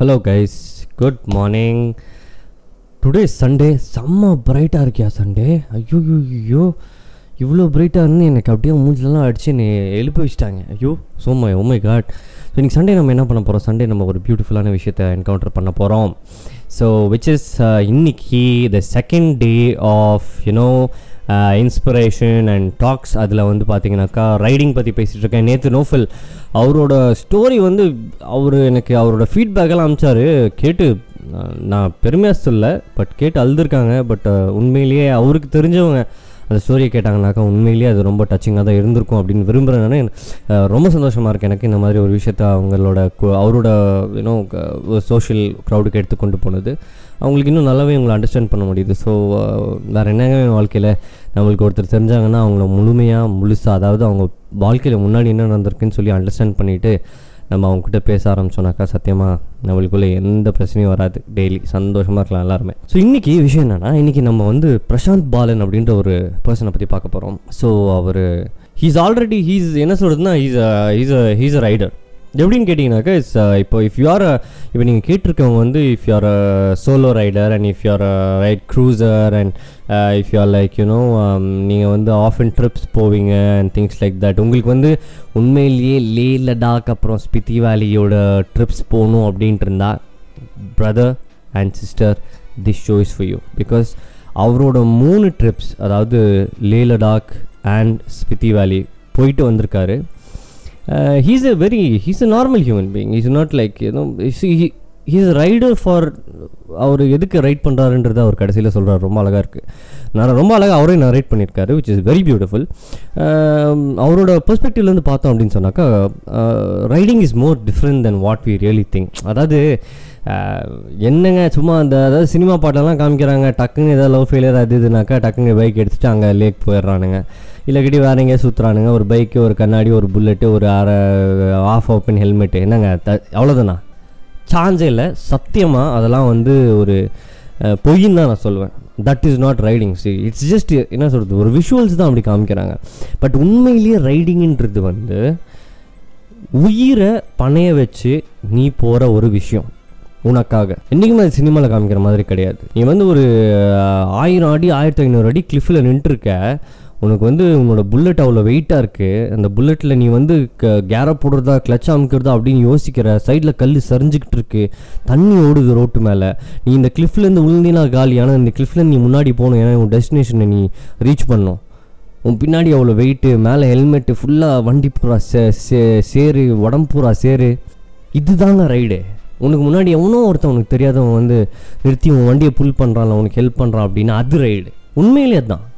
Hello guys good morning today Sunday செம்ம பிரைட்டாக இருக்கியா சண்டே ஐயோ ஐயோ இவ்வளோ பிரைட்டாக இருந்து எனக்கு அப்படியே மூஞ்சிலலாம் அடித்து என்னை எழுப்பி வச்சிட்டாங்க. ஐயோ சோமை ஓமை காட் ஸோ இன்றைக்கி சண்டே நம்ம என்ன பண்ண போகிறோம் சண்டே நம்ம ஒரு பியூட்டிஃபுல்லான விஷயத்தை என்கவுண்டர் பண்ண போகிறோம் ஸோ விச் இஸ் இன்னைக்கு the second day of you know inspiration and talks அதில் வந்து பார்த்தீங்கன்னாக்கா ரைடிங் பற்றி பேசிகிட்டு இருக்கேன். நேற்று நோஃபல் அவரோட ஸ்டோரி வந்து அவர் எனக்கு அவரோட ஃபீட்பேக்கெல்லாம் அனுப்பிச்சாரு. கேட்டு நான் நான் பெருமையாக சொல்ல பட் கேட்டு அழுதுருக்காங்க. பட் உண்மையிலேயே அவருக்கு தெரிஞ்சவங்க அந்த ஸ்டோரியை கேட்டாங்கனாக்கா உண்மையிலேயே அது ரொம்ப டச்சிங்காக தான் இருந்திருக்கும் அப்படின்னு விரும்புகிறேன் ரொம்ப சந்தோஷமாக இருக்குது எனக்கு இந்த மாதிரி ஒரு விஷயத்த அவங்களோட அவரோட யூனோ சோஷியல் க்ரௌடுக்கு எடுத்து கொண்டு போனது. அவங்களுக்கு இன்னும் நல்லாவே உங்களை அண்டர்ஸ்டாண்ட் பண்ண முடியுது. ஸோ வேறு என்னங்க வாழ்க்கையில்? நம்மளுக்கு ஒருத்தர் தெரிஞ்சாங்கன்னா அவங்கள முழுமையாக முழுசாக அதாவது அவங்க வாழ்க்கையில் முன்னாடி என்ன நடந்திருக்குன்னு சொல்லி அண்டர்ஸ்டாண்ட் பண்ணிவிட்டு நம்ம அவங்ககிட்ட பேச ஆரம்பிச்சோன்னாக்கா சத்தியமாக நம்மளுக்குள்ளே எந்த பிரச்சனையும் வராது. டெய்லி சந்தோஷமாக இருக்கலாம் எல்லாருமே. ஸோ இன்றைக்கி விஷயம் என்னென்னா இன்றைக்கி நம்ம வந்து பிரசாந்த் பாலன் அப்படின்ற ஒரு பர்சனை பற்றி பார்க்க போகிறோம் ஸோ அவர் ஹீஸ் ஆல்ரெடி ஹீஸ் என்ன சொல்கிறதுனா he's he's he's a rider எப்படின்னு கேட்டிங்கனாக்கா இட்ஸ் uh, இப்போ இஃப் யூஆர் இப்போ நீங்கள் கேட்டிருக்கவங்க வந்து if you're solo rider and if you're ride cruiser and if you're like you know நீங்கள் வந்து ஆஃப் அண்ட் ட்ரிப்ஸ் போவீங்க அண்ட் திங்ஸ் லைக் தட் உங்களுக்கு வந்து உண்மையிலேயே லே லடாக் அப்புறம் ஸ்பித்தி வேலியோட ட்ரிப்ஸ் போகணும் அப்படின்ட்டுருந்தா brother and sister this show is for you because அவரோட மூணு ட்ரிப்ஸ் அதாவது லே லடாக் அண்ட் ஸ்பித்தி வேலி போயிட்டு வந்திருக்காரு. He's a very he's a normal human being is not like ஏதோ ஹீஸ் ரைடர் ஃபார் அவர் எதுக்கு ரைட் பண்ணுறாருன்றது அவர் கடைசியில் சொல்கிறார் ரொம்ப அழகாக இருக்குது நான் ரொம்ப அழகாக அவரே நரேட் பண்ணியிருக்காரு விச் இஸ் வெரி பியூட்டிஃபுல் அவரோட பெர்ஸ்பெக்டிவ்லேருந்து பார்த்தோம் அப்படின்னு சொன்னாக்கா riding is more different than what we really think அதாவது uh, என்னங்க சும்மா அந்த அதாவது சினிமா பாட்டெல்லாம் காமிக்கிறாங்க டக்குன்னு ஏதாவது லவ் ஃபெயிலியர் அது இதுனாக்கா டக்குங்க பைக் எடுத்துகிட்டு அங்கே லேக் போயிடுறானுங்க. இல்லைக்கிட்டி வேற எங்கேயா சுற்றுறானுங்க ஒரு பைக்கு ஒரு கண்ணாடி ஒரு புல்லெட்டு ஒரு அரை ஆஃப் ஓப்பன் ஹெல்மெட்டு என்னங்க? த அவ்வளோதானா சான்ஸே இல்லை. சத்தியமாக அதெல்லாம் வந்து ஒரு பொய்ன்னு தான் நான் சொல்லுவேன் that is not riding see it's just என்ன சொல்கிறது ஒரு விஷுவல்ஸ் தான் அப்படி காமிக்கிறாங்க. பட் உண்மையிலேயே ரைடிங்ன்றது வந்து உயிரை பணைய வச்சு நீ போகிற ஒரு விஷயம். உனக்காக. என்றைக்குமே அது சினிமாவில் காமிக்கிற மாதிரி கிடையாது. நீ வந்து ஒரு ஆயிரம் அடி ஆயிரத்தி ஐநூறு அடி கிளிஃபில் நின்றுருக்க. உனக்கு வந்து உன்னோட புல்லட் அவ்வளோ வெயிட்டாக இருக்குது அந்த புல்லட்டில் நீ வந்து க கேரை போடுறதா கிளச் அமைக்கிறதா அப்படின்னு யோசிக்கிற சைடில் கல் சரிஞ்சுக்கிட்டு இருக்கு. தண்ணி ஓடுது ரோட்டு மேலே. நீ இந்த கிளிஃப்லேருந்து உழுந்தினா காலி. ஆனால் இந்த கிளிஃப்லேருந்து நீ முன்னாடி போகணும். ஏன்னா உன் டெஸ்டினேஷனை நீ ரீச் பண்ணணும். உன் பின்னாடி அவ்வளோ வெயிட்டு மேலே ஹெல்மெட்டு ஃபுல்லாக வண்டி பூரா சே சே- சேரு உடம்பு பூரா சேரு. இதுதாங்க ரைடு உனக்கு முன்னாடி எவனோ ஒருத்தன் உனக்கு தெரியாதவன் வந்து நிறுத்தி உன் வண்டியை புல் பண்ணுறான் உனக்கு ஹெல்ப் பண்ணுறான் அப்படின்னா அது ரைடு உண்மையிலே அதுதான்.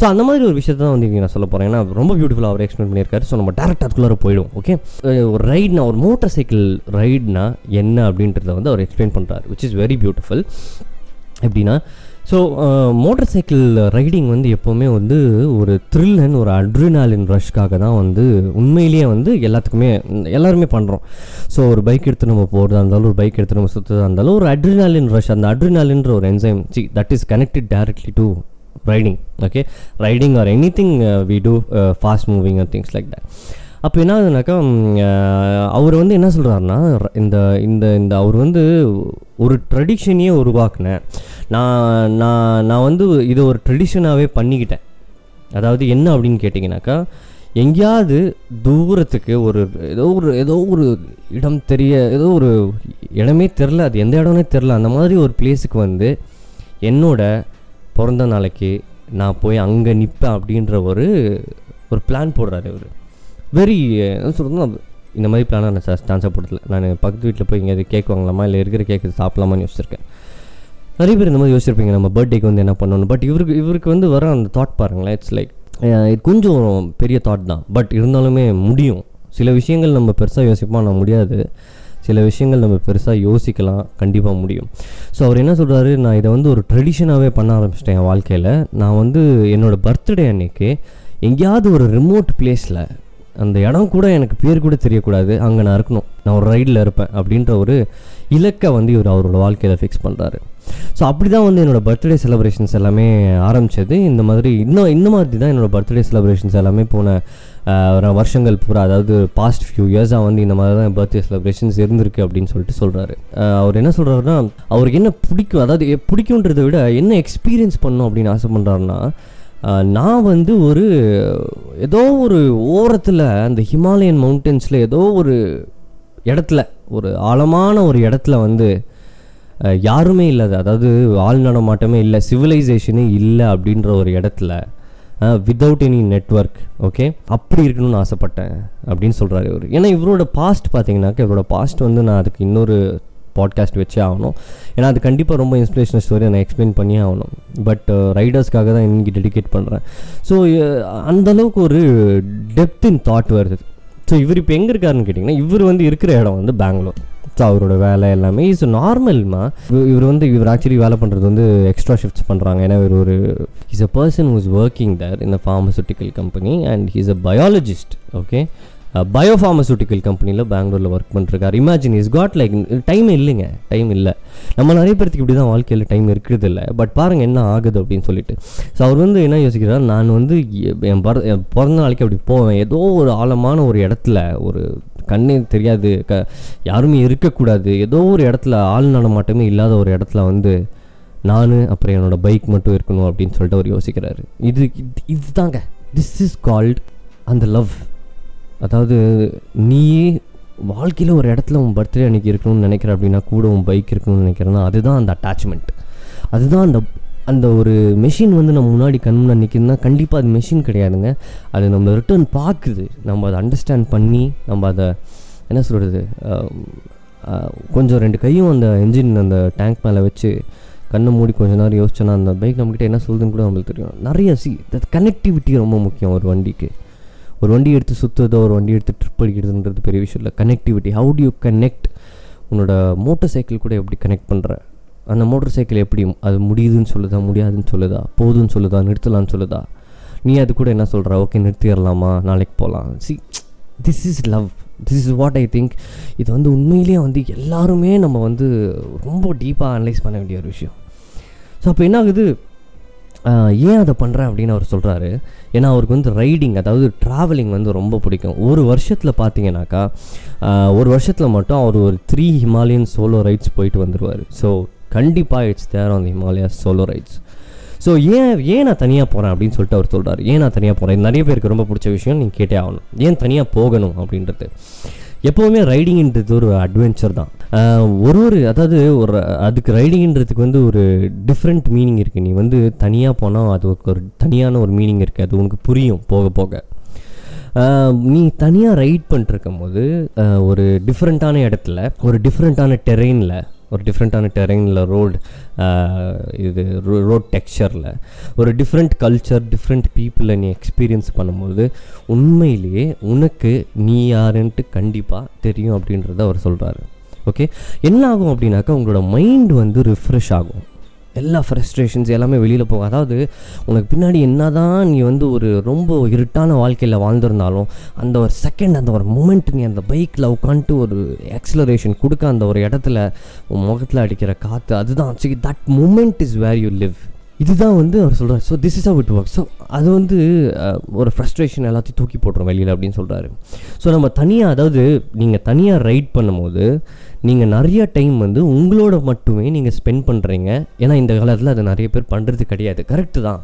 ஸோ அந்த மாதிரி ஒரு விஷயத்தை தான் வந்து இங்க நான் சொல்ல போகிறேன் ஏன்னா ரொம்ப பியூட்டிஃபுல்லாக அவர் எக்ஸ்பிளைன் பண்ணியிருக்காரு. ஸோ நம்ம டேரக்ட் அதுக்குள்ளே போயிடும் ஓகே ஒரு ரைட்னா ஒரு மோட்டார் சைக்கிள் ரைட்னா என்ன அப்படின்றத வந்து அவர் எக்ஸ்பிளைன் பண்ணுறாரு விச் இஸ் வெரி பியூட்டிஃபுல் எப்படின்னா ஸோ மோட்டார் சைக்கிள் ரைடிங் வந்து எப்போவுமே வந்து ஒரு த்ரில் அண்ட் ஒரு அட்ரினாலின் ரஷ்க்காக தான் வந்து உண்மையிலேயே வந்து எல்லாத்துக்குமே எல்லாருமே பண்ணுறோம் ஸோ ஒரு பைக் எடுத்து நம்ம போகிறதா இருந்தாலும் ஒரு பைக் எடுத்து நம்ம சுற்றுறதா இருந்தாலும் ஒரு அட்ரினாலின் ரஷ் அந்த அட்ரினாலின்ற ஒரு enzyme see that is connected directly to riding okay riding or anything we do fast moving and things like that அப்போ என்ன ஆகுதுனாக்கா அவர் வந்து என்ன சொல்கிறாருன்னா இந்த இந்த இந்த அவர் வந்து ஒரு ட்ரெடிஷனையே உருவாக்குனேன் நான் நான் நான் வந்து இதை ஒரு ட்ரெடிஷனாகவே பண்ணிக்கிட்டேன். அதாவது என்ன அப்படின்னு கேட்டிங்கனாக்கா எங்கேயாவது தூரத்துக்கு ஒரு ஏதோ ஒரு ஏதோ ஒரு இடம் தெரிய ஏதோ ஒரு இடமே தெரில அது எந்த இடம்னே தெரில அந்த மாதிரி ஒரு பிளேஸுக்கு வந்து என்னோட பிறந்த நாளைக்கு நான் போய் அங்கே நிற்பேன் அப்படின்ற ஒரு ஒரு பிளான் போடுறாரு அவர். வெரி என்ன சொல்கிறதுனா இந்த மாதிரி பிளானாக நான் சான்ஸாக போடல நான் பக்கத்து வீட்டில் போய் எங்கேயாவது கேக் வாங்கலாமா? இல்லை இருக்கிற கேக் சாப்பிடலாமான்னு யோசிச்சிருக்கேன். நிறைய பேர் இந்த மாதிரி யோசிச்சிருப்பீங்க நம்ம பர்த்டேக்கு வந்து என்ன பண்ணணும் பட் இவருக்கு இவருக்கு வந்து வர அந்த தாட் பாருங்களேன் இட்ஸ் லைக் இது கொஞ்சம் பெரிய தாட் தான். பட் இருந்தாலுமே முடியும். சில விஷயங்கள் நம்ம பெருசாக யோசிப்போம் ஆனால் முடியாது. சில விஷயங்கள் நம்ம பெருசாக யோசிக்கலாம் கண்டிப்பாக முடியும். ஸோ அவர் என்ன சொல்கிறாரு நான் இதை வந்து ஒரு ட்ரெடிஷனாகவே பண்ண ஆரம்பிச்சிட்டேன் என் வாழ்க்கையில். நான் வந்து என்னோடய பர்த்டே அன்னைக்கு எங்கேயாவது ஒரு ரிமோட் பிளேஸில் அந்த இடம் கூட எனக்கு பேர் கூட தெரியக்கூடாது. அங்கே நான் இருக்கணும். நான் ஒரு ரைடில் இருப்பேன் அப்படின்ற ஒரு இலக்கை வந்து இவர் அவரோட வாழ்க்கையில் ஃபிக்ஸ் பண்ணுறாரு ஸோ அப்படி தான் வந்து என்னோடய பர்த்டே செலிப்ரேஷன்ஸ் எல்லாமே ஆரம்பித்தது இந்த மாதிரி இன்னும் இந்த மாதிரி தான் என்னோடய பர்த்டே செலிப்ரேஷன்ஸ் எல்லாமே போன ஒரு வருஷங்கள் பூரா. அதாவது பாஸ்ட் ஃபியூ இயர்ஸாக வந்து இந்த மாதிரி தான் பர்த்டே செலிப்ரேஷன்ஸ் இருந்திருக்கு அப்படின்னு சொல்லிட்டு சொல்கிறாரு அவர் என்ன சொல்கிறாருன்னா அவருக்கு என்ன பிடிக்கும் அதாவது பிடிக்குன்றதை விட என்ன எக்ஸ்பீரியன்ஸ் பண்ணணும் அப்படின்னு ஆசை பண்ணுறாருன்னா நான் வந்து ஒரு ஏதோ ஒரு ஓரத்தில் அந்த ஹிமாலயன் மவுண்டன்ஸில் ஏதோ ஒரு இடத்துல ஒரு ஆழமான ஒரு இடத்துல வந்து யாருமே இல்லாத அதாவது ஆள் நடமாட்டமே இல்லை சிவிலைசேஷனே இல்லை அப்படின்ற ஒரு இடத்துல வித்தவுட் எனி நெட்வொர்க் ஓகே அப்படி இருக்கணும்னு ஆசைப்பட்டேன் அப்படின்னு சொல்கிறாரு இவர். ஏன்னா இவரோட பாஸ்ட் பார்த்தீங்கன்னாக்கா இவரோட பாஸ்ட் வந்து நான் அதுக்கு இன்னொரு பாட்காஸ்ட் வச்சே ஆகணும். ஏன்னா அது கண்டிப்பாக ரொம்ப இன்ஸ்பிரேஷனல் ஸ்டோரி நான் எக்ஸ்பிளைன் பண்ணியே ஆகணும். பட் ரைடர்ஸ்க்காக தான் இன்றைக்கி டெடிகேட் பண்ணுறேன் ஸோ அந்தளவுக்கு ஒரு டெப்த் இன் தாட் வருது. ஸோ இவர் இப்போ எங்கே இருக்காருன்னு கேட்டிங்கன்னா இவர் வந்து இருக்கிற இடம் வந்து பெங்களூர் ஸோ அவரோட வேலை எல்லாமே. இஸ் நார்மல்மா இவர் வந்து இவர் ஆக்சுவலி வேலை பண்ணுறது வந்து எக்ஸ்ட்ரா ஷிஃப்ட்ஸ் பண்ணுறாங்க ஏன்னா இவர் ஒரு is a person who's working there in pharmaceutical company and he's a biologist okay biopharmaceutical கம்பெனியில் பெங்களூரில் ஒர்க் பண்ணிருக்காரு imagine is god like time இல்லைங்க. டைம் இல்லை. நம்ம நிறைய பேருக்கு இப்படி தான் வாழ்க்கையில் டைம் இருக்கிறது இல்லை. பட் பாருங்கள் என்ன ஆகுது அப்படின்னு சொல்லிட்டு. ஸோ அவர் வந்து என்ன யோசிக்கிறார்? நான் வந்து என் பிற என் பிறந்த நாளைக்கு அப்படி போவேன். ஏதோ ஒரு ஆழமான ஒரு இடத்துல ஒரு கண்ணே தெரியாது. க யாருமே இருக்கக்கூடாது. ஏதோ ஒரு இடத்துல ஆள் நடமாட்டமே இல்லாத ஒரு இடத்துல வந்து நான் அப்புறம் என்னோட பைக் மட்டும் இருக்கணும் அப்படின்னு சொல்லிட்டு அவர் யோசிக்கிறாரு. இது இது இதுதாங்க. திஸ் இஸ் கால்ட் அந்த லவ் அதாவது நீயே வாழ்க்கையில் ஒரு இடத்துல உன் பர்த்டே அன்றைக்கி இருக்கணும்னு நினைக்கிற அப்படின்னா கூட உன் பைக் இருக்கணும்னு நினைக்கிறேன்னா அதுதான் அந்த அட்டாச்மெண்ட் அதுதான் அந்த அந்த ஒரு மெஷின் வந்து நம்ம முன்னாடி கண் முன்னாடி நிற்கிதுன்னா கண்டிப்பாக அது மெஷின் கிடையாதுங்க. அது நம்ம ரிட்டர்ன் பார்க்குது. நம்ம அதை அண்டர்ஸ்டாண்ட் பண்ணி நம்ம அதை என்ன சொல்கிறது கொஞ்சம் ரெண்டு கையும் அந்த என்ஜின் அந்த டேங்க் மேலே வச்சு கண்ணை மூடி கொஞ்ச நேரம் யோசிச்சோன்னா அந்த பைக் நம்மக்கிட்ட என்ன சொல்லுதுன்னு கூட நம்மளுக்கு தெரியும். நிறைய சி கனெக்டிவிட்டி ரொம்ப முக்கியம் ஒரு வண்டிக்கு. ஒரு வண்டி எடுத்து சுற்றுறதோ ஒரு வண்டி எடுத்து ட்ரிப் அடிக்கிறதுன்றது பெரிய விஷயம் இல்லை. Connectivity how do you connect உன்னோட மோட்டர் சைக்கிள் கூட எப்படி கனெக்ட் பண்ணுற அந்த மோட்டார் சைக்கிள் எப்படி அது முடியுதுன்னு சொல்லுதா முடியாதுன்னு சொல்லுதா போதுன்னு சொல்லுதா நிறுத்தலாம்னு சொல்லுதா? நீ அது கூட என்ன சொல்கிற ஓகே நிறுத்திடலாமா? நாளைக்கு போகலாம் see this is love this is what I think இது வந்து உண்மையிலேயே வந்து எல்லாருமே நம்ம வந்து ரொம்ப டீப்பாக அனலைஸ் பண்ண வேண்டிய ஒரு விஷயம். ஸோ அப்போ என்ன ஆகுது? ஏன் அதை பண்ணுறேன் அப்படின்னு அவர் சொல்கிறாரு ஏன்னா அவருக்கு வந்து ரைடிங் அதாவது ட்ராவலிங் வந்து ரொம்ப பிடிக்கும். ஒரு வருஷத்தில் பார்த்தீங்கன்னாக்கா ஒரு வருஷத்தில் மட்டும் அவர் ஒரு த்ரீ ஹிமாலயன் சோலோ ரைட்ஸ் போயிட்டு வந்துடுவார் ஸோ கண்டிப்பாக it's there on Himalaya solo rides so ஏன் ஏன் நான் தனியாக போகிறேன் அப்படின்னு சொல்லிட்டு அவர் சொல்கிறார் ஏன் நான் தனியாக போகிறேன் நிறைய பேருக்கு ரொம்ப பிடிச்ச விஷயம் நீங்கள் கேட்டே ஆகணும். ஏன் தனியாக போகணும் அப்படின்றது. எப்போவுமே ரைடிங்ன்றது ஒரு அட்வென்ச்சர் தான். ஒரு ஒரு அதாவது ஒரு அதுக்கு ரைடிங்ன்றதுக்கு வந்து ஒரு டிஃப்ரெண்ட் மீனிங் இருக்குது நீ வந்து தனியாக போனால் அது ஒரு தனியான ஒரு மீனிங் இருக்குது அது உனக்கு புரியும் போக போக. நீ தனியாக ரைட் பண்ணிட்டுருக்கும் போது ஒரு டிஃப்ரெண்ட்டான இடத்துல ஒரு டிஃப்ரெண்ட்டான டெரெயினில் ஒரு டிஃப்ரெண்ட்டான டெரெயினில் ரோடு இது ரோட் டெக்ஸ்சரில் ஒரு டிஃப்ரெண்ட் கல்ச்சர் டிஃப்ரெண்ட் பீப்புளை நீ எக்ஸ்பீரியன்ஸ் பண்ணும்போது உண்மையிலேயே உனக்கு நீ யாருன்ட்டு கண்டிப்பாக தெரியும் அப்படின்றத அவர் சொல்கிறாரு ஓகே என்ன ஆகும் அப்படின்னாக்கா உங்களோட மைண்ட் வந்து ரிஃப்ரெஷ் ஆகும். எல்லா ஃப்ரஸ்ட்ரேஷன்ஸ் எல்லாமே வெளியில் போகும். அதாவது உனக்கு பின்னாடி என்னதான் நீ வந்து ஒரு ரொம்ப இருட்டான வாழ்க்கையில் வாழ்ந்திருந்தாலும் அந்த ஒரு செகண்ட் அந்த ஒரு மூமெண்ட் நீ அந்த பைக்கில் உட்காந்துட்டு ஒரு எக்ஸலரேஷன் கொடுக்க அந்த ஒரு இடத்துல உன் முகத்தில் அடிக்கிற காற்று அதுதான். சரி that moment is where you live இதுதான் வந்து அவர் சொல்கிறார் so this is how it work so அது வந்து ஒரு ஃப்ரஸ்ட்ரேஷன் எல்லாத்தையும் தூக்கி போட்டுரும் வெளியில் அப்படின்னு சொல்கிறாரு ஸோ நம்ம தனியாக அதாவது நீங்கள் தனியாக ரைட் பண்ணும்போது நீங்கள் நிறைய டைம் வந்து உங்களோட மட்டுமே நீங்கள் ஸ்பெண்ட் பண்ணுறீங்க ஏன்னா இந்த காலத்தில் அதை நிறைய பேர் பண்ணுறது கிடையாது. கரெக்டு தான்.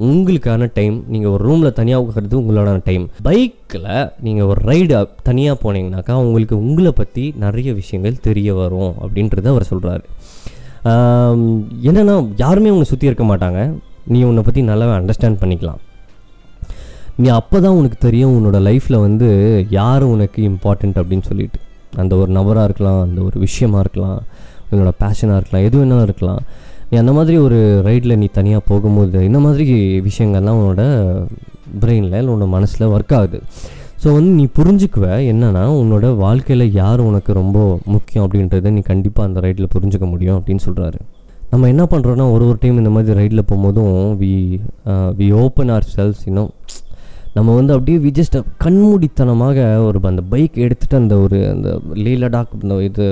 உங்களுக்கான டைம் நீங்கள் ஒரு ரூமில் தனியாக உட்கார்றது உங்களோட டைம் பைக்கில் நீங்கள் ஒரு ரைடு தனியாக போனீங்கனாக்கா உங்களுக்கு உங்களை பற்றி நிறைய விஷயங்கள் தெரிய வரும் அப்படின்றத அவர் சொல்கிறாரு என்னென்னா யாருமே உன்னை சுற்றி இருக்க மாட்டாங்க. நீ உன்னை பற்றி நல்லாவே அண்டர்ஸ்டாண்ட் பண்ணிக்கலாம். நீ அப்போ தான் உனக்கு தெரியும் உன்னோட லைஃப்பில் வந்து யார் உனக்கு இம்பார்ட்டண்ட் அப்படின்னு சொல்லிட்டு. அந்த ஒரு நபராக இருக்கலாம் அந்த ஒரு விஷயமா இருக்கலாம் உன்னோட பேஷனாக இருக்கலாம் எது வேணாலும் இருக்கலாம். நீ அந்த மாதிரி ஒரு ரைடில் நீ தனியாக போகும்போது இந்த மாதிரி விஷயங்கள்லாம் உன்னோட பிரெயினில் இல்லை உன்னோட மனசில் ஒர்க் ஆகுது. ஸோ வந்து நீ புரிஞ்சுக்குவ. என்னன்னா உன்னோட வாழ்க்கையில் யார் உனக்கு ரொம்ப முக்கியம் அப்படின்றத நீ கண்டிப்பாக அந்த ரைடில் புரிஞ்சுக்க முடியும் அப்படின்னு சொல்கிறாரு நம்ம என்ன பண்ணுறோன்னா ஒரு ஒரு டைம் இந்த மாதிரி ரைடில் போகும்போதும் we we open our cells இன்னும் நம்ம வந்து அப்படியே வி ஜஸ்ட் கண்மூடித்தனமாக ஒரு அந்த பைக் எடுத்துகிட்டு அந்த ஒரு அந்த லே லடாக் இந்த இது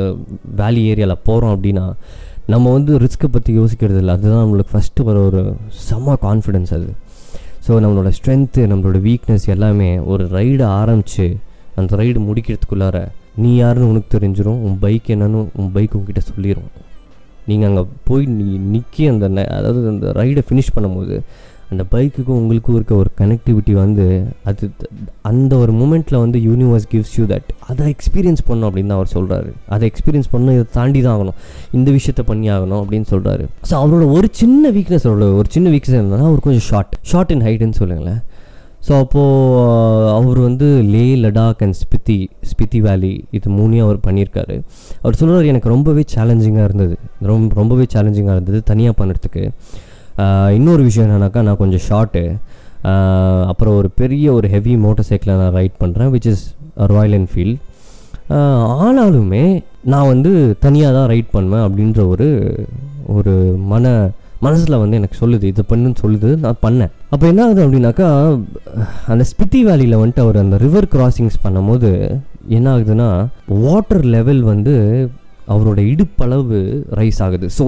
வேலி ஏரியாவில் போகிறோம் அப்படின்னா நம்ம வந்து ரிஸ்க்கை பற்றி யோசிக்கிறது இல்லை. அதுதான் நம்மளுக்கு ஃபஸ்ட்டு வர ஒரு செம்ம கான்ஃபிடென்ஸ் அது. ஸோ நம்மளோட ஸ்ட்ரென்த்து நம்மளோட வீக்னஸ் எல்லாமே ஒரு ரைடு ஆரம்பித்து அந்த ரைடு முடிக்கிறதுக்குள்ளார நீ யாருன்னு உனக்கு தெரிஞ்சிடும் உன் பைக் என்னன்னு உன் பைக் உங்ககிட்ட சொல்லிடும் நீங்கள் அங்கே போய் நீ நிற்கி அந்த ந- அதாவது அந்த ரைடை ஃபினிஷ் பண்ணும்போது அந்த பைக்குக்கும் உங்களுக்கும் இருக்க ஒரு கனெக்டிவிட்டி வந்து அது அந்த ஒரு மூமெண்ட்டில் வந்து யூனிவர்ஸ் கிவ்ஸ் யூ தட் அதை எக்ஸ்பீரியன்ஸ் பண்ணும் அப்படின்னு தான் அவர் சொல்கிறாரு அதை எக்ஸ்பீரியன்ஸ் பண்ணணும் இதை தாண்டி தான் ஆகணும். இந்த விஷயத்த பண்ணி ஆகணும் அப்படின்னு சொல்கிறாரு ஸோ அவரோட ஒரு சின்ன வீக்னஸ் அவரோட ஒரு சின்ன வீக்னஸ் என்னன்னா அவர் கொஞ்சம் ஷார்ட் ஷார்ட் இன் ஹைட்டுன்னு சொல்லுங்களேன். ஸோ அப்போது அவர் வந்து லே லடாக் அண்ட் ஸ்பித்தி ஸ்பித்தி வேலி இது மூணையும் அவர் பண்ணியிருக்காரு. அவர் சொல்கிறார் எனக்கு ரொம்பவே சேலஞ்சிங்காக இருந்தது. ரொம்ப ரொம்பவே சேலஞ்சிங்காக இருந்தது தனியாக பண்ணுறதுக்கு இன்னொரு விஷயம் என்னன்னாக்கா நான் கொஞ்சம் ஷார்ட்டு அப்புறம் ஒரு பெரிய ஒரு ஹெவி மோட்டர் சைக்கிளை நான் ரைட் பண்ணுறேன் விச் இஸ் ராயல் என்ஃபீல்ட் ஆனாலுமே நான் வந்து தனியாக தான் ரைட் பண்ணுவேன் அப்படின்ற ஒரு ஒரு மன மனசில் வந்து எனக்கு சொல்லுது. இது பண்ணுன்னு சொல்லுது நான் பண்ணேன். அப்போ என்ன ஆகுது அப்படின்னாக்கா அந்த ஸ்பிட்டி வேலியில் வந்துட்டு அவர் அந்த ரிவர் கிராசிங்ஸ் பண்ணும்போது என்ன ஆகுதுன்னா வாட்டர் லெவல் வந்து அவரோட இடுப்பளவு ரைஸ் ஆகுது. ஸோ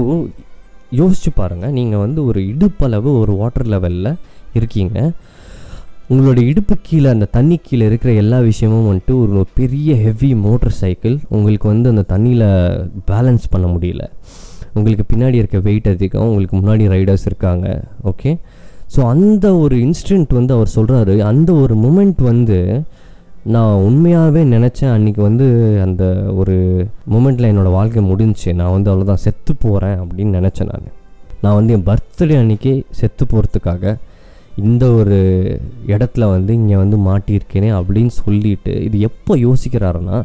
யோசிச்சு பாருங்கள் நீங்கள் வந்து ஒரு இடுப்பளவு ஒரு வாட்டர் லெவலில் இருக்கீங்க. உங்களோட இடுப்பு கீழே அந்த தண்ணி கீழே இருக்கிற எல்லா விஷயமும் வந்துட்டு ஒரு பெரிய ஹெவி மோட்டர் சைக்கிள் உங்களுக்கு வந்து அந்த தண்ணியில் பேலன்ஸ் பண்ண முடியல. உங்களுக்கு பின்னாடி இருக்க வெயிட் அதிகம். உங்களுக்கு முன்னாடி ரைடர்ஸ் இருக்காங்க. ஓகே ஸோ அந்த ஒரு இன்ஸ்டன்ட் வந்து அவர் சொல்கிறாரு அந்த ஒரு மூமெண்ட் வந்து நான் உண்மையாகவே நினச்சேன் அன்றைக்கி வந்து அந்த ஒரு மூமெண்ட்டில் என்னோடய வாழ்க்கை முடிஞ்சுச்சு. நான் வந்து அவ்வளோதான் செத்து போகிறேன் அப்படின்னு நினச்சேன் நான். நான் வந்து என் பர்த்டே அன்றைக்கி செத்து போகிறதுக்காக இந்த ஒரு இடத்துல வந்து இங்கே வந்து மாட்டியிருக்கேனே அப்படின்னு சொல்லிட்டு இது எப்போ யோசிக்கிறாருன்னா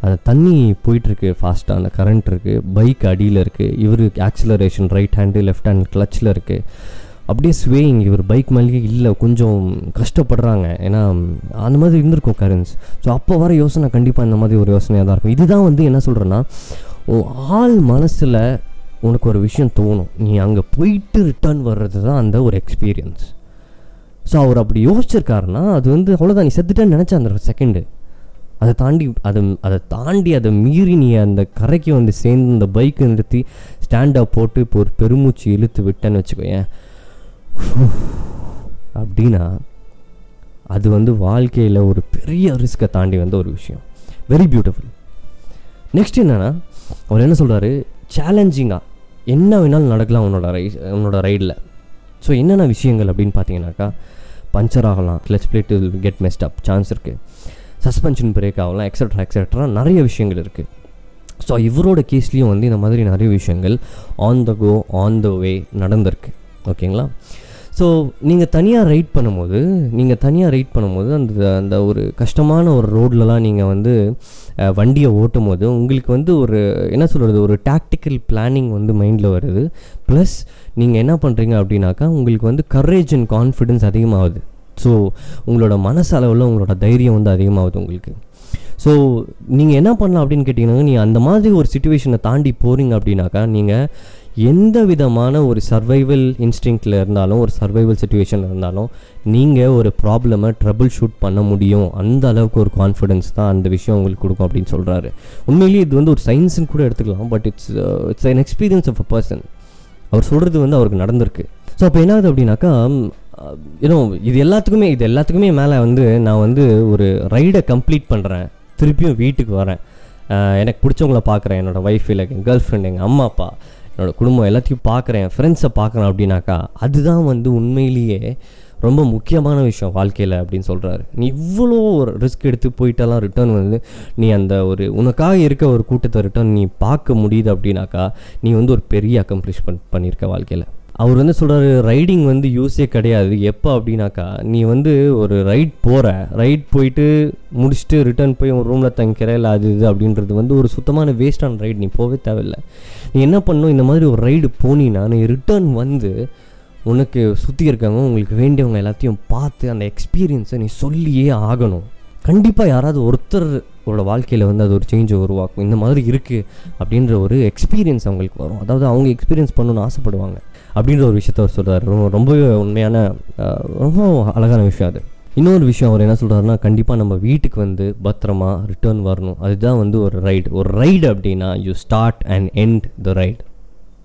அந்த தண்ணி போயிட்டுருக்கு ஃபாஸ்ட்டாக அந்த கரண்ட் இருக்குது பைக் அடியில் இருக்குது இவருக்கு acceleration right hand left hand கிளச்சில் இருக்குது அப்படியே ஸ்வேயிங் இவர் பைக் மேலேயே இல்லை கொஞ்சம் கஷ்டப்படுறாங்க. ஏன்னா அந்த மாதிரி இருந்திருக்கும் கரண்ட்ஸ் ஸோ அப்போ வர யோசனை கண்டிப்பாக இந்த மாதிரி ஒரு யோசனையாக தான் இருக்கும். இதுதான் வந்து என்ன சொல்கிறேன்னா உன் ஆள் மனசில் உனக்கு ஒரு விஷயம் தோணும். நீ அங்கே போயிட்டு ரிட்டர்ன் வர்றது தான் அந்த ஒரு எக்ஸ்பீரியன்ஸ் ஸோ அவர் அப்படி யோசிச்சிருக்காருன்னா அது வந்து அவ்வளோதான் நீ செத்துட்டேன்னு நினச்ச அந்த செகண்டு அதை தாண்டி அதை அதை தாண்டி அதை மீறி நீ அந்த கரைக்கு வந்து சேர்ந்து அந்த பைக்கை நிறுத்தி ஸ்டாண்டப் போட்டு இப்போ ஒரு பெருமூச்சு இழுத்து விட்டேன்னு வச்சுக்கோயேன். அப்படின்னா அது வந்து வாழ்க்கையில் ஒரு பெரிய ரிஸ்க்கை தாண்டி வந்த ஒரு விஷயம். வெரி பியூட்டிஃபுல் நெக்ஸ்ட் என்னென்னா அவர் என்ன சொல்கிறாரு சேலஞ்சிங்காக என்ன வேணாலும் நடக்கலாம் உன்னோட ரை உன்னோட ரைடில் ஸோ என்னென்ன விஷயங்கள் அப்படின்னு பார்த்தீங்கன்னாக்கா பஞ்சர் ஆகலாம். Clutch plate get messed up chance இருக்குது சஸ்பென்ஷன் பிரேக் ஆகலாம் எக்ஸட்ரா எக்ஸட்ரா நிறைய விஷயங்கள் இருக்குது ஸோ இவரோட கேஸ்லேயும் வந்து இந்த மாதிரி நிறைய விஷயங்கள் on the go on the வே நடந்திருக்கு. ஓகேங்களா ஸோ நீங்கள் தனியாக ரைட் பண்ணும்போது நீங்கள் தனியாக ரைட் பண்ணும்போது அந்த அந்த ஒரு கஷ்டமான ஒரு ரோட்லலாம் நீங்கள் வந்து வண்டியை ஓட்டும் போது உங்களுக்கு வந்து ஒரு என்ன சொல்கிறது ஒரு டாக்டிக்கல் பிளானிங் வந்து மைண்டில் வருது. ப்ளஸ் நீங்கள் என்ன பண்ணுறீங்க அப்படின்னாக்கா உங்களுக்கு வந்து கரேஜ் அண்ட் கான்ஃபிடென்ஸ் அதிகமாகுது. ஸோ உங்களோட மனசளவில் உங்களோட தைரியம் வந்து அதிகமாகுது உங்களுக்கு. ஸோ நீங்கள் என்ன பண்ணலாம் அப்படின்னு கேட்டிங்கன்னா நீ அந்த மாதிரி ஒரு சுச்சுவேஷனை தாண்டி போகிறீங்க அப்படின்னாக்கா நீங்கள் எந்த விதமான ஒரு சர்வைவல் இன்ஸ்டிங்க்டில் இருந்தாலும் ஒரு சர்வைவல் சுச்சுவேஷனில் இருந்தாலும் நீங்கள் ஒரு ப்ராப்ளமை ட்ரபுள் ஷூட் பண்ண முடியும். அந்த அளவுக்கு ஒரு கான்ஃபிடென்ஸ் தான் அந்த விஷயம் உங்களுக்கு கொடுக்கும் அப்படின்னு சொல்கிறாரு உண்மையிலேயே இது வந்து ஒரு சயின்ஸ்னு கூட எடுத்துக்கலாம் but it's it's an experience of a person அவர் சொல்கிறது வந்து அவருக்கு நடந்திருக்கு. ஸோ அப்போ என்ன ஆகுது அப்படின்னாக்கா ஏன்னோ இது எல்லாத்துக்குமே இது எல்லாத்துக்குமே மேலே வந்து நான் வந்து ஒரு ரைடை கம்ப்ளீட் பண்ணுறேன் திருப்பியும் வீட்டுக்கு வரேன். எனக்கு பிடிச்சவங்கள பார்க்குறேன் என்னோடய ஒய்ஃப் இல்லை என் கேர்ள் ஃப்ரெண்ட் எங்கள் அம்மா அப்பா. என்னோட குடும்பம் எல்லாத்தையும் பார்க்குறேன் ஃப்ரெண்ட்ஸை பார்க்குறேன் அப்படின்னாக்கா அதுதான் வந்து உண்மையிலேயே ரொம்ப முக்கியமான விஷயம் வாழ்க்கையில் அப்படின்னு சொல்கிறாரு நீ இவ்வளோ ஒரு ரிஸ்க் எடுத்து போயிட்டெல்லாம் ரிட்டர்ன் வந்து நீ அந்த ஒரு உனக்காக இருக்க ஒரு கூட்டத்தை ரிட்டர்ன் நீ பார்க்க முடியுது அப்படின்னாக்கா நீ வந்து ஒரு பெரிய அக்கம்ப்ளிஷ்மெண்ட் பண்ணியிருக்க வாழ்க்கையில். அவர் வந்து சொல்கிறாரு ரைடிங் வந்து யூஸே கிடையாது. எப்போ அப்படின்னாக்கா நீ வந்து ஒரு ரைட் போகிற ரைட் போயிட்டு முடிச்சுட்டு ரிட்டர்ன் போய் ஒரு ரூமில் தங்கிக்கிற இல்லை அது இது அப்படின்றது வந்து ஒரு சுத்தமான வேஸ்டான ரைடு நீ போகவே தேவையில்லை. நீ என்ன பண்ணணும்? இந்த மாதிரி ஒரு ரைடு போனீன்னா நீ ரிட்டர்ன் வந்து உனக்கு சுற்றி இருக்கவங்க உங்களுக்கு வேண்டியவங்க எல்லாத்தையும் பார்த்து அந்த எக்ஸ்பீரியன்ஸை நீ சொல்லியே ஆகணும். கண்டிப்பாக யாராவது ஒருத்தரோட வாழ்க்கையில் வந்து அது ஒரு சேஞ்சை உருவாக்கும். இந்த மாதிரி இருக்குது அப்படின்ற ஒரு எக்ஸ்பீரியன்ஸ் அவங்களுக்கு வரும். அதாவது அவங்க எக்ஸ்பீரியன்ஸ் பண்ணணும்னு ஆசைப்படுவாங்க அப்படின்ற ஒரு விஷயத்த அவர் சொல்கிறார் ரொம்ப ரொம்பவே உண்மையான ரொம்ப அழகான விஷயம் அது. இன்னொரு விஷயம் அவர் என்ன சொல்கிறாருன்னா கண்டிப்பாக நம்ம வீட்டுக்கு வந்து பத்திரமா ரிட்டர்ன் வரணும். அதுதான் வந்து ஒரு ரைடு ஒரு ரைடு அப்படின்னா you start and end the ride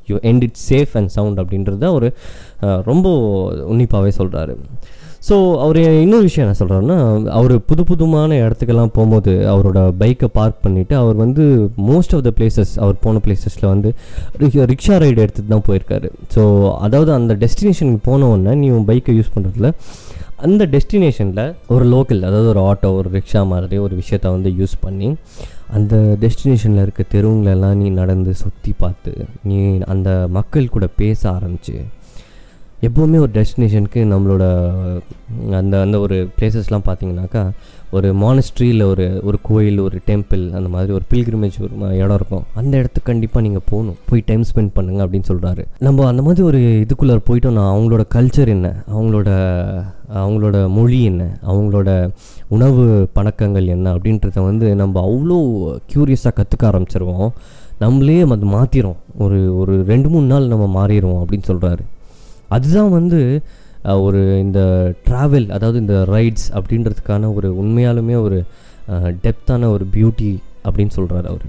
you end it safe and sound அப்படின்றத ஒரு ரொம்ப உன்னிப்பாகவே சொல்கிறாரு ஸோ அவர் இன்னொரு விஷயம் என்ன சொல்கிறாருன்னா அவர் புது புதுமான இடத்துக்கெல்லாம் போகும்போது அவரோட பைக்கை பார்க் பண்ணிவிட்டு அவர் வந்து மோஸ்ட் ஆஃப் த பிளேசஸ் அவர் போன பிளேசஸில் வந்து ரிக்ஷா ரைடு எடுத்துகிட்டு தான் போயிருக்காரு. ஸோ அதாவது அந்த டெஸ்டினேஷனுக்கு போனவுடனே நீ உன் பைக்கை யூஸ் பண்ணுறதுல அந்த டெஸ்டினேஷனில் ஒரு லோக்கல் அதாவது ஒரு ஆட்டோ ஒரு ரிக்ஷா மாதிரி ஒரு விஷயத்த வந்து யூஸ் பண்ணி அந்த டெஸ்டினேஷனில் இருக்க தெருவுங்களெல்லாம் நீ நடந்து சுற்றி பார்த்து நீ அந்த மக்கள் கூட பேச ஆரம்பிச்சு எப்போவுமே ஒரு டெஸ்டினேஷனுக்கு நம்மளோட அந்த அந்த ஒரு பிளேசஸ்லாம் பார்த்தீங்கன்னாக்கா ஒரு மானஸ்ட்ரியில் ஒரு ஒரு கோயில் ஒரு டெம்பிள் அந்த மாதிரி ஒரு பில்கிரிமேஜ் ஒரு இடம் இருக்கும். அந்த இடத்துக்கு கண்டிப்பாக நீங்கள் போகணும். போய் டைம் ஸ்பெண்ட் பண்ணுங்க அப்படின்னு சொல்கிறாரு நம்ம அந்த மாதிரி ஒரு இதுக்குள்ளே போயிட்டோம்னா அவங்களோட கல்ச்சர் என்ன? அவங்களோட அவங்களோட மொழி என்ன? அவங்களோட உணவு பழக்கங்கள் என்ன? அப்படின்றத வந்து நம்ம அவ்வளோ க்யூரியஸாக கற்றுக்க ஆரம்பிச்சிருவோம். நம்மளே அது மாற்றிடும் ஒரு ஒரு ரெண்டு மூணு நாள் நம்ம மாறிடுவோம் அப்படின்னு சொல்கிறாரு அதுதான் வந்து ஒரு இந்த ட்ராவல் அதாவது இந்த ரைட்ஸ் அப்படின்றதுக்கான ஒரு உண்மையாலுமே ஒரு டெப்த்தான ஒரு பியூட்டி அப்படின்னு சொல்கிறாரு அவர்.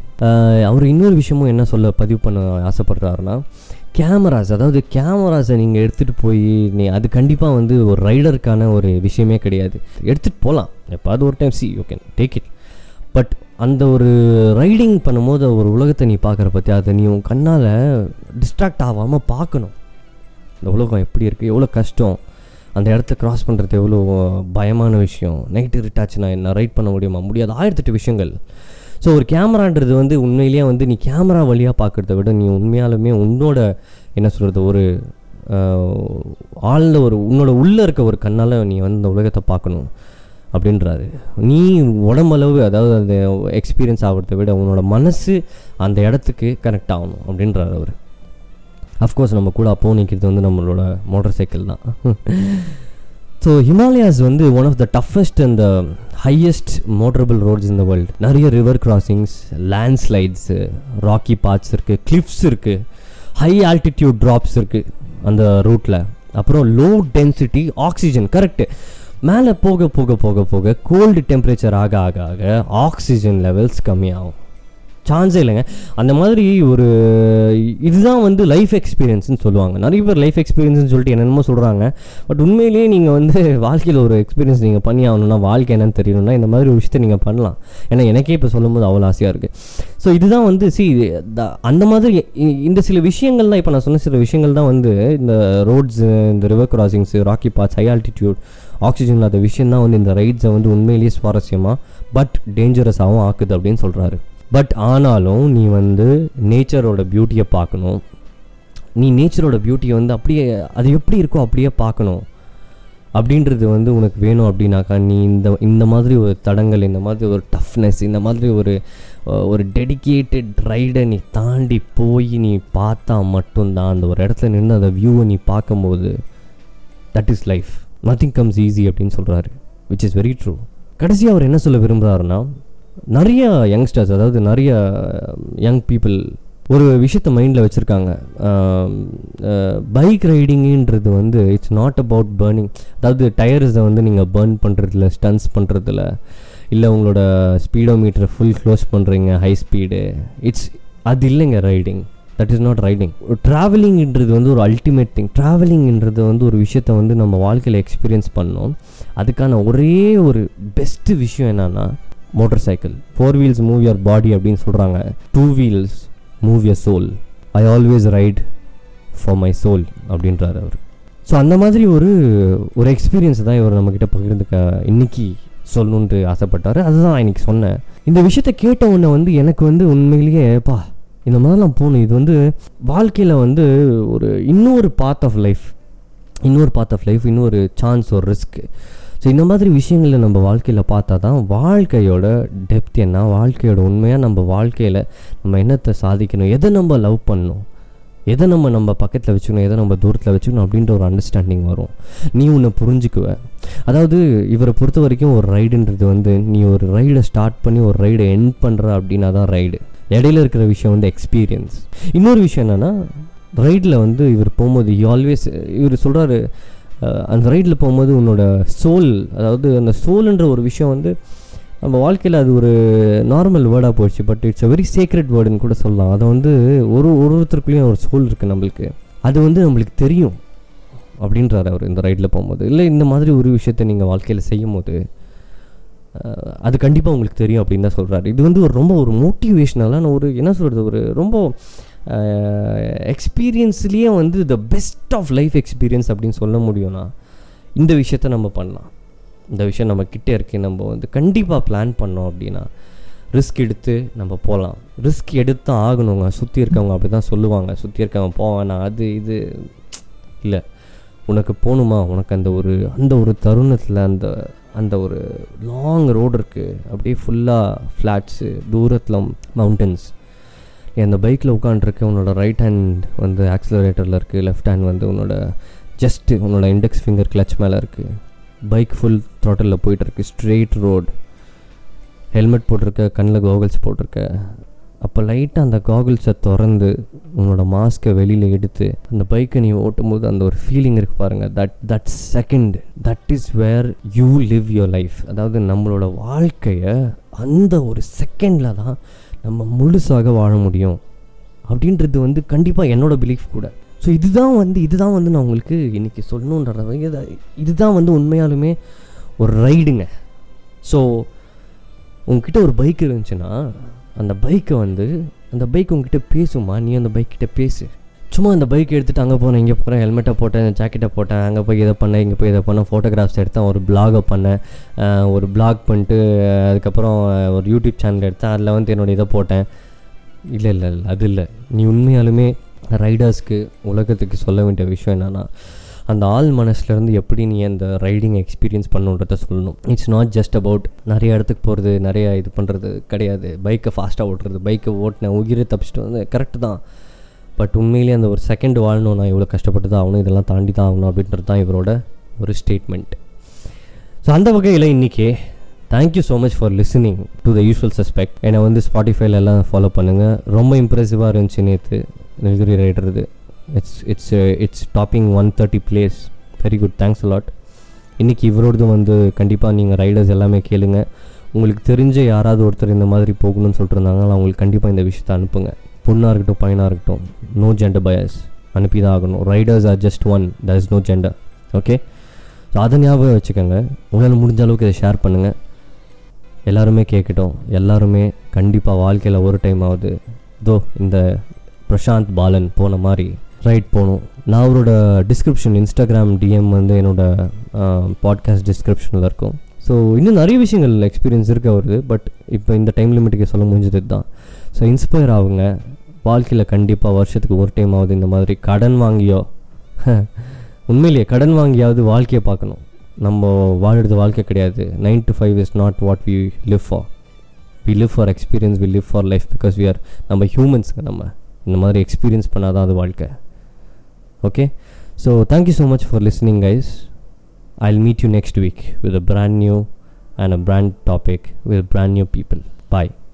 அவர் இன்னொரு விஷயமும் என்ன சொல்ல பதிவு பண்ண ஆசைப்படுறாருன்னா கேமராஸ் அதாவது கேமராஸை நீங்கள் எடுத்துகிட்டு போய் நீ அது கண்டிப்பாக வந்து ஒரு ரைடருக்கான ஒரு விஷயமே கிடையாது. எடுத்துகிட்டு போகலாம் எப்பாவது ஒரு time see you can take it but அந்த ஒரு ரைடிங் பண்ணும்போது ஒரு உலகத்தை நீ பார்க்குற பற்றி அதை நீ உன் கண்ணால் டிஸ்ட்ராக்ட் ஆகாமல் பார்க்கணும். இந்த உலகம் எப்படி இருக்குது எவ்வளோ கஷ்டம் அந்த இடத்த கிராஸ் பண்ணுறது எவ்வளோ பயமான விஷயம் நைட்டு இருட்டாச்சுன்னா என்ன ரைட் பண்ண முடியுமா? முடியாது. ஆயிரத்தெட்டு விஷயங்கள். ஸோ ஒரு கேமரான்றது வந்து உண்மையிலேயே வந்து நீ கேமரா வழியாக பார்க்குறத விட நீ உண்மையாலுமே உன்னோட என்ன சொல்கிறது ஒரு ஆழ்ந்த ஒரு உன்னோட உள்ளே இருக்க ஒரு கண்ணால் நீ வந்து இந்த உலகத்தை பார்க்கணும் அப்படின்றாரு. நீ உடம்பளவு அதாவது அந்த எக்ஸ்பீரியன்ஸ் ஆகிறத விட உன்னோட மனசு அந்த இடத்துக்கு கனெக்ட் ஆகணும் அப்படின்றார் அவர். அஃப்கோர்ஸ் நம்ம கூட அப்போ நிற்கிறது வந்து நம்மளோட மோட்டார் சைக்கிள் தான். ஸோ ஹிமாலயாஸ் வந்து one of the toughest and highest motorable roads in the world நிறைய river crossings landslides rocky parts இருக்குது கிளிஃப்ஸ் இருக்குது ஹை ஆல்டிடியூட் ட்ராப்ஸ் இருக்குது அந்த ரூட்டில் அப்புறம் லோ டென்சிட்டி ஆக்சிஜன் கரெக்டு மேலே போக போக போக போக கோல்டு டெம்பரேச்சர் ஆக ஆக ஆக ஆக்சிஜன் லெவல்ஸ் கம்மியாகும். சான்ஸே இல்லைங்க. அந்த மாதிரி ஒரு இதுதான் வந்து லைஃப் எக்ஸ்பீரியன்ஸ்னு சொல்லுவாங்க. நிறைய பேர் லைஃப் எக்ஸ்பீரியன்ஸ்னு சொல்லிட்டு என்னென்னமோ சொல்கிறாங்க பட் உண்மையிலேயே நீங்கள் வந்து வாழ்க்கையில் ஒரு எக்ஸ்பீரியன்ஸ் நீங்கள் பண்ணி ஆகணும்னா வாழ்க்கை என்னன்னு தெரியணும்னா இந்த மாதிரி ஒரு விஷயத்தை நீங்கள் பண்ணலாம். ஏன்னா எனக்கே இப்போ சொல்லும்போது அவ்வளோ ஆசையாக இருக்குது ஸோ இதுதான் வந்து சி அந்த மாதிரி இந்த சில விஷயங்கள் தான் இப்போ நான் சொன்ன சில விஷயங்கள் தான் வந்து இந்த ரோட்ஸு இந்த river crossings rocky parts high altitude oxygen இல்லாத விஷயம் தான் வந்து இந்த ரைட்ஸை வந்து உண்மையிலேயே சுவாரஸ்யமாக பட் டேஞ்சரஸாகவும் ஆக்குது அப்படின்னு சொல்கிறாரு பட் ஆனாலும் நீ வந்து நேச்சரோட பியூட்டியை பார்க்கணும். நீ நேச்சரோட பியூட்டியை வந்து அப்படியே அது எப்படி இருக்கோ அப்படியே பார்க்கணும். அப்படின்றது வந்து உனக்கு வேணும் அப்படின்னாக்கா நீ இந்த இந்த மாதிரி ஒரு தடங்கள் இந்த மாதிரி ஒரு டஃப்னஸ் இந்த மாதிரி ஒரு ஒரு டெடிக்கேட்டட் ரைடை நீ தாண்டி போய் நீ பார்த்தா மட்டும்தான் அந்த ஒரு இடத்துல நின்று அந்த வியூவை நீ பார்க்கும்போது that is life nothing comes easy அப்படின்னு சொல்கிறாரு விச் இஸ் வெரி ட்ரூ கடைசியாக அவர் என்ன சொல்ல விரும்புகிறாருன்னா நிறைய யங்ஸ்டர்ஸ் அதாவது நிறைய uh, யங் பீப்புள் ஒரு விஷயத்த மைண்டில் வச்சுருக்காங்க. பைக் ரைடிங்குன்றது வந்து இட்ஸ் நாட் அபவுட் பேர்னிங் அதாவது டயர்ஸை வந்து நீங்கள் பேர்ன் பண்ணுறதுல ஸ்டன்ஸ் பண்ணுறதுல இல்லை உங்களோட ஸ்பீடோ மீட்டரை ஃபுல் க்ளோஸ் பண்ணுறீங்க ஹை ஸ்பீடு இட்ஸ் அது இல்லைங்க riding that is not riding ட்ராவலிங்ன்றது வந்து ஒரு அல்டிமேட் திங் ட்ராவலிங்ன்றது வந்து ஒரு விஷயத்தை வந்து நம்ம வாழ்க்கையில் எக்ஸ்பீரியன்ஸ் பண்ணோம். அதுக்கான ஒரே ஒரு பெஸ்ட்டு விஷயம் என்னென்னா motorcycle four wheels move your body அப்படின்னு சொல்கிறாங்க two wheels move your soul I always ride for my soul அப்படின்றார் அவர். ஸோ அந்த மாதிரி ஒரு ஒரு எக்ஸ்பீரியன்ஸ் தான் இவர் நம்மக்கிட்ட பகிர்ந்துக்க இன்னைக்கு சொல்லணுன்ட்டு ஆசைப்பட்டார். அதுதான் இன்னைக்கு சொன்னேன். இந்த விஷயத்த கேட்ட உடனே வந்து எனக்கு வந்து உண்மையிலேயே பா இந்த மாதிரிலாம் போகணும் இது வந்து வாழ்க்கையில் வந்து ஒரு இன்னொரு பார்ட் ஆஃப் லைஃப் இன்னொரு பார்ட் ஆஃப் லைஃப் இன்னொரு சான்ஸ் ஒரு ரிஸ்க் ஸோ இந்த மாதிரி விஷயங்களை நம்ம வாழ்க்கையில் பார்த்தா தான் வாழ்க்கையோட டெப்த் என்ன வாழ்க்கையோட உண்மையாக நம்ம வாழ்க்கையில் நம்ம என்னத்தை சாதிக்கணும் எதை நம்ம லவ் பண்ணணும் எதை நம்ம நம்ம பக்கத்தில் வச்சுக்கணும் எதை நம்ம தூரத்தில் வச்சுக்கணும் அப்படின்ற ஒரு அண்டர்ஸ்டாண்டிங் வரும். நீ உன்னை புரிஞ்சுக்குவ. அதாவது இவரை பொறுத்த வரைக்கும் ஒரு ரைடுன்றது வந்து நீ ஒரு ரைடை ஸ்டார்ட் பண்ணி ஒரு ரைடை எண்ட் பண்ணுற அப்படின்னா தான் ரைடு இடையில இருக்கிற விஷயம் வந்து எக்ஸ்பீரியன்ஸ் இன்னொரு விஷயம் என்னென்னா ரைடில் வந்து இவர் போகும்போது ஆல்வேஸ் இவர் சொல்கிறாரு அந்த ரைடில் போகும்போது உன்னோட சோல் அதாவது அந்த சோல்ன்ற ஒரு விஷயம் வந்து நம்ம வாழ்க்கையில் அது ஒரு நார்மல் வேர்டாக போயிடுச்சு but it's a very secret வேர்டுன்னு கூட சொல்லலாம். அதை வந்து ஒரு ஒரு ஒருத்தருக்குள்ளேயும் ஒரு சோல் இருக்குது நம்மளுக்கு. அது வந்து நம்மளுக்கு தெரியும் அப்படின்றார் அவர் இந்த ரைடில் போகும்போது. இல்லை இந்த மாதிரி ஒரு விஷயத்தை நீங்கள் வாழ்க்கையில் செய்யும் போது அது கண்டிப்பாக உங்களுக்கு தெரியும் அப்படின்னு தான் சொல்கிறாரு இது வந்து ஒரு ரொம்ப ஒரு மோட்டிவேஷ்னலான ஒரு என்ன சொல்கிறது ஒரு ரொம்ப எக்ஸ்பீரியன்ஸ்லேயே வந்து the best of life experience அப்படின்னு சொல்ல முடியும்னா இந்த விஷயத்த நம்ம பண்ணலாம். இந்த விஷயம் நம்ம கிட்டே இருக்கு. நம்ம வந்து கண்டிப்பாக பிளான் பண்ணோம் அப்படின்னா ரிஸ்க் எடுத்து நம்ம போகலாம் ரிஸ்க் எடுத்து தான் ஆகணுங்க. சுற்றி இருக்கவங்க அப்படி தான் சொல்லுவாங்க. சுற்றி இருக்கவங்க போவேன். அது இது இல்லை. உனக்கு போகணுமா உனக்கு அந்த ஒரு அந்த ஒரு தருணத்தில் அந்த அந்த ஒரு லாங் ரோடு இருக்குது அப்படியே ஃபுல்லாக ஃப்ளாட்ஸு தூரத்தில் மவுண்டன்ஸ் நீ அந்த பைக்கில் உட்காண்ட்ருக்க உன்னோட ரைட் ஹேண்ட் வந்து ஆக்சிலரேட்டரில் இருக்குது லெஃப்ட் ஹேண்ட் வந்து உன்னோட ஜஸ்ட்டு உன்னோட இண்டெக்ஸ் ஃபிங்கர் கிளச் மேலே இருக்குது பைக் ஃபுல் த்ராட்டலில் போயிட்டுருக்கு ஸ்ட்ரெயிட் ரோடு ஹெல்மெட் போட்டிருக்க கண்ணில் கோகுல்ஸ் போட்டிருக்க. அப்போ லைட்டாக அந்த காகுல்ஸை திறந்து உன்னோட மாஸ்க்கை வெளியில் எடுத்து அந்த பைக்கை நீ ஓட்டும் போது அந்த ஒரு ஃபீலிங் இருக்கு பாருங்கள் that that second that is where you live your life அதாவது நம்மளோட வாழ்க்கையை அந்த ஒரு செகண்டில் தான் நம்ம முழுசாக வாழ முடியும். அப்படின்றது வந்து கண்டிப்பாக என்னோட பிலீஃப் கூட. ஸோ இதுதான் வந்து இதுதான் வந்து நான் உங்களுக்கு இன்றைக்கி சொல்லணுன்ற இதுதான் வந்து உண்மையாலுமே ஒரு ரைடுங்க. ஸோ உங்ககிட்ட ஒரு பைக் இருந்துச்சுன்னா அந்த பைக்கை வந்து அந்த பைக் உங்ககிட்ட பேசுமா நீ அந்த பைக்கிட்ட பேசு. சும்மா அந்த பைக் எடுத்துகிட்டு அங்கே போனேன் இங்கே போகிறேன் ஹெல்மெட்டை போட்டேன் ஜாக்கெட்டை போட்டேன் அங்கே போய் இதை பண்ணேன் இங்கே போய் இதை பண்ணேன் ஃபோட்டோகிராஃப்ஸ் எடுத்தேன் ஒரு பிளாகை பண்ணேன் ஒரு பிளாக் பண்ணிட்டு அதுக்கப்புறம் ஒரு யூடியூப் சேனல் எடுத்தேன் அதில் வந்து என்னோட இதை போட்டேன். இல்லை இல்லை இல்லை அது இல்லை. நீ உண்மையாலுமே ரைடர்ஸ்க்கு உலகத்துக்கு சொல்ல வேண்டிய விஷயம் என்னென்னா அந்த ஆள் மனசுலேருந்து எப்படி நீ அந்த ரைடிங் எக்ஸ்பீரியன்ஸ் பண்ணுன்றத சொல்லணும். இட்ஸ் நாட் ஜஸ்ட் அபவுட் நிறைய இடத்துக்கு போகிறது நிறையா இது பண்ணுறது கிடையாது. பைக்கை ஃபாஸ்ட்டாக ஓட்டுறது பைக்கை ஓட்டினேன் உயிரை தப்பிச்சிட்டு வந்து கரெக்டு தான். பட் உண்மையிலேயே அந்த ஒரு செகண்ட் வாழணும். நான் இவ்வளோ கஷ்டப்பட்டு தான் ஆகணும். இதெல்லாம் தாண்டி தான் ஆகணும் அப்படின்றது தான் இவரோட ஒரு ஸ்டேட்மெண்ட் ஸோ அந்த வகையில் இன்றைக்கி thank you so much for listening to the usual suspect என்னை வந்து ஸ்பாட்டிஃபைல எல்லாம் ஃபாலோ பண்ணுங்கள் ரொம்ப இம்ப்ரெசிவாக இருந்துச்சு நேற்று Nilgiri ரைடருது it's it's it's topping one thirty place very good thanks a lot இன்றைக்கி இவரோடதும் வந்து கண்டிப்பாக நீங்கள் ரைடர்ஸ் எல்லாமே கேளுங்க. உங்களுக்கு தெரிஞ்ச யாராவது ஒருத்தர் இந்த மாதிரி போகணும்னு சொல்லிட்டு இருந்தாங்கன்னா அவங்களுக்கு கண்டிப்பாக இந்த விஷயத்தை அனுப்புங்க. பொண்ணாக இருக்கட்டும் பையனாக இருக்கட்டும் நோ ஜெண்டர் பயஸ் அனுப்பி தான் ஆகணும். Riders are just one that is no gender okay so அதை ஞாபகம் வச்சுக்கோங்க. உங்களால் முடிஞ்ச அளவுக்கு இதை ஷேர் பண்ணுங்கள் எல்லாருமே கேட்கட்டும் எல்லாருமே கண்டிப்பாக வாழ்க்கையில் ஒரு டைம் ஆகுது தோ இந்த பிரசாந்த் பாலன் போன மாதிரி ரைட் போகணும். நான் அவரோட டிஸ்கிரிப்ஷன் இன்ஸ்டாகிராம் டிஎம் வந்து என்னோட பாட்காஸ்ட் டிஸ்கிரிப்ஷனில் இருக்கும். ஸோ இன்னும் நிறைய விஷயங்கள் எக்ஸ்பீரியன்ஸ் இருக்கு அவருக்கு பட் இப்போ இந்த டைம் லிமிட்டுக்கு சொல்ல முடிஞ்சது தான் ஸோ இன்ஸ்பயர் ஆகுங்க வாழ்க்கையில் கண்டிப்பாக வருஷத்துக்கு ஒரு டைம் ஆகுது இந்த மாதிரி கடன் வாங்கியோ உண்மையிலேயே கடன் வாங்கியாவது வாழ்க்கையை பார்க்கணும். நம்ம வாழ்கிறது வாழ்க்கை கிடையாது. Nine to five is not what we live for we live for experience we live for life because we are நம்ம ஹியூமன்ஸுங்க நம்ம. இந்த மாதிரி எக்ஸ்பீரியன்ஸ் பண்ணாதான் அது வாழ்க்கை. Okay so thank you so much for listening guys I'll meet you next week with a brand new and a brand topic with brand new people. Bye.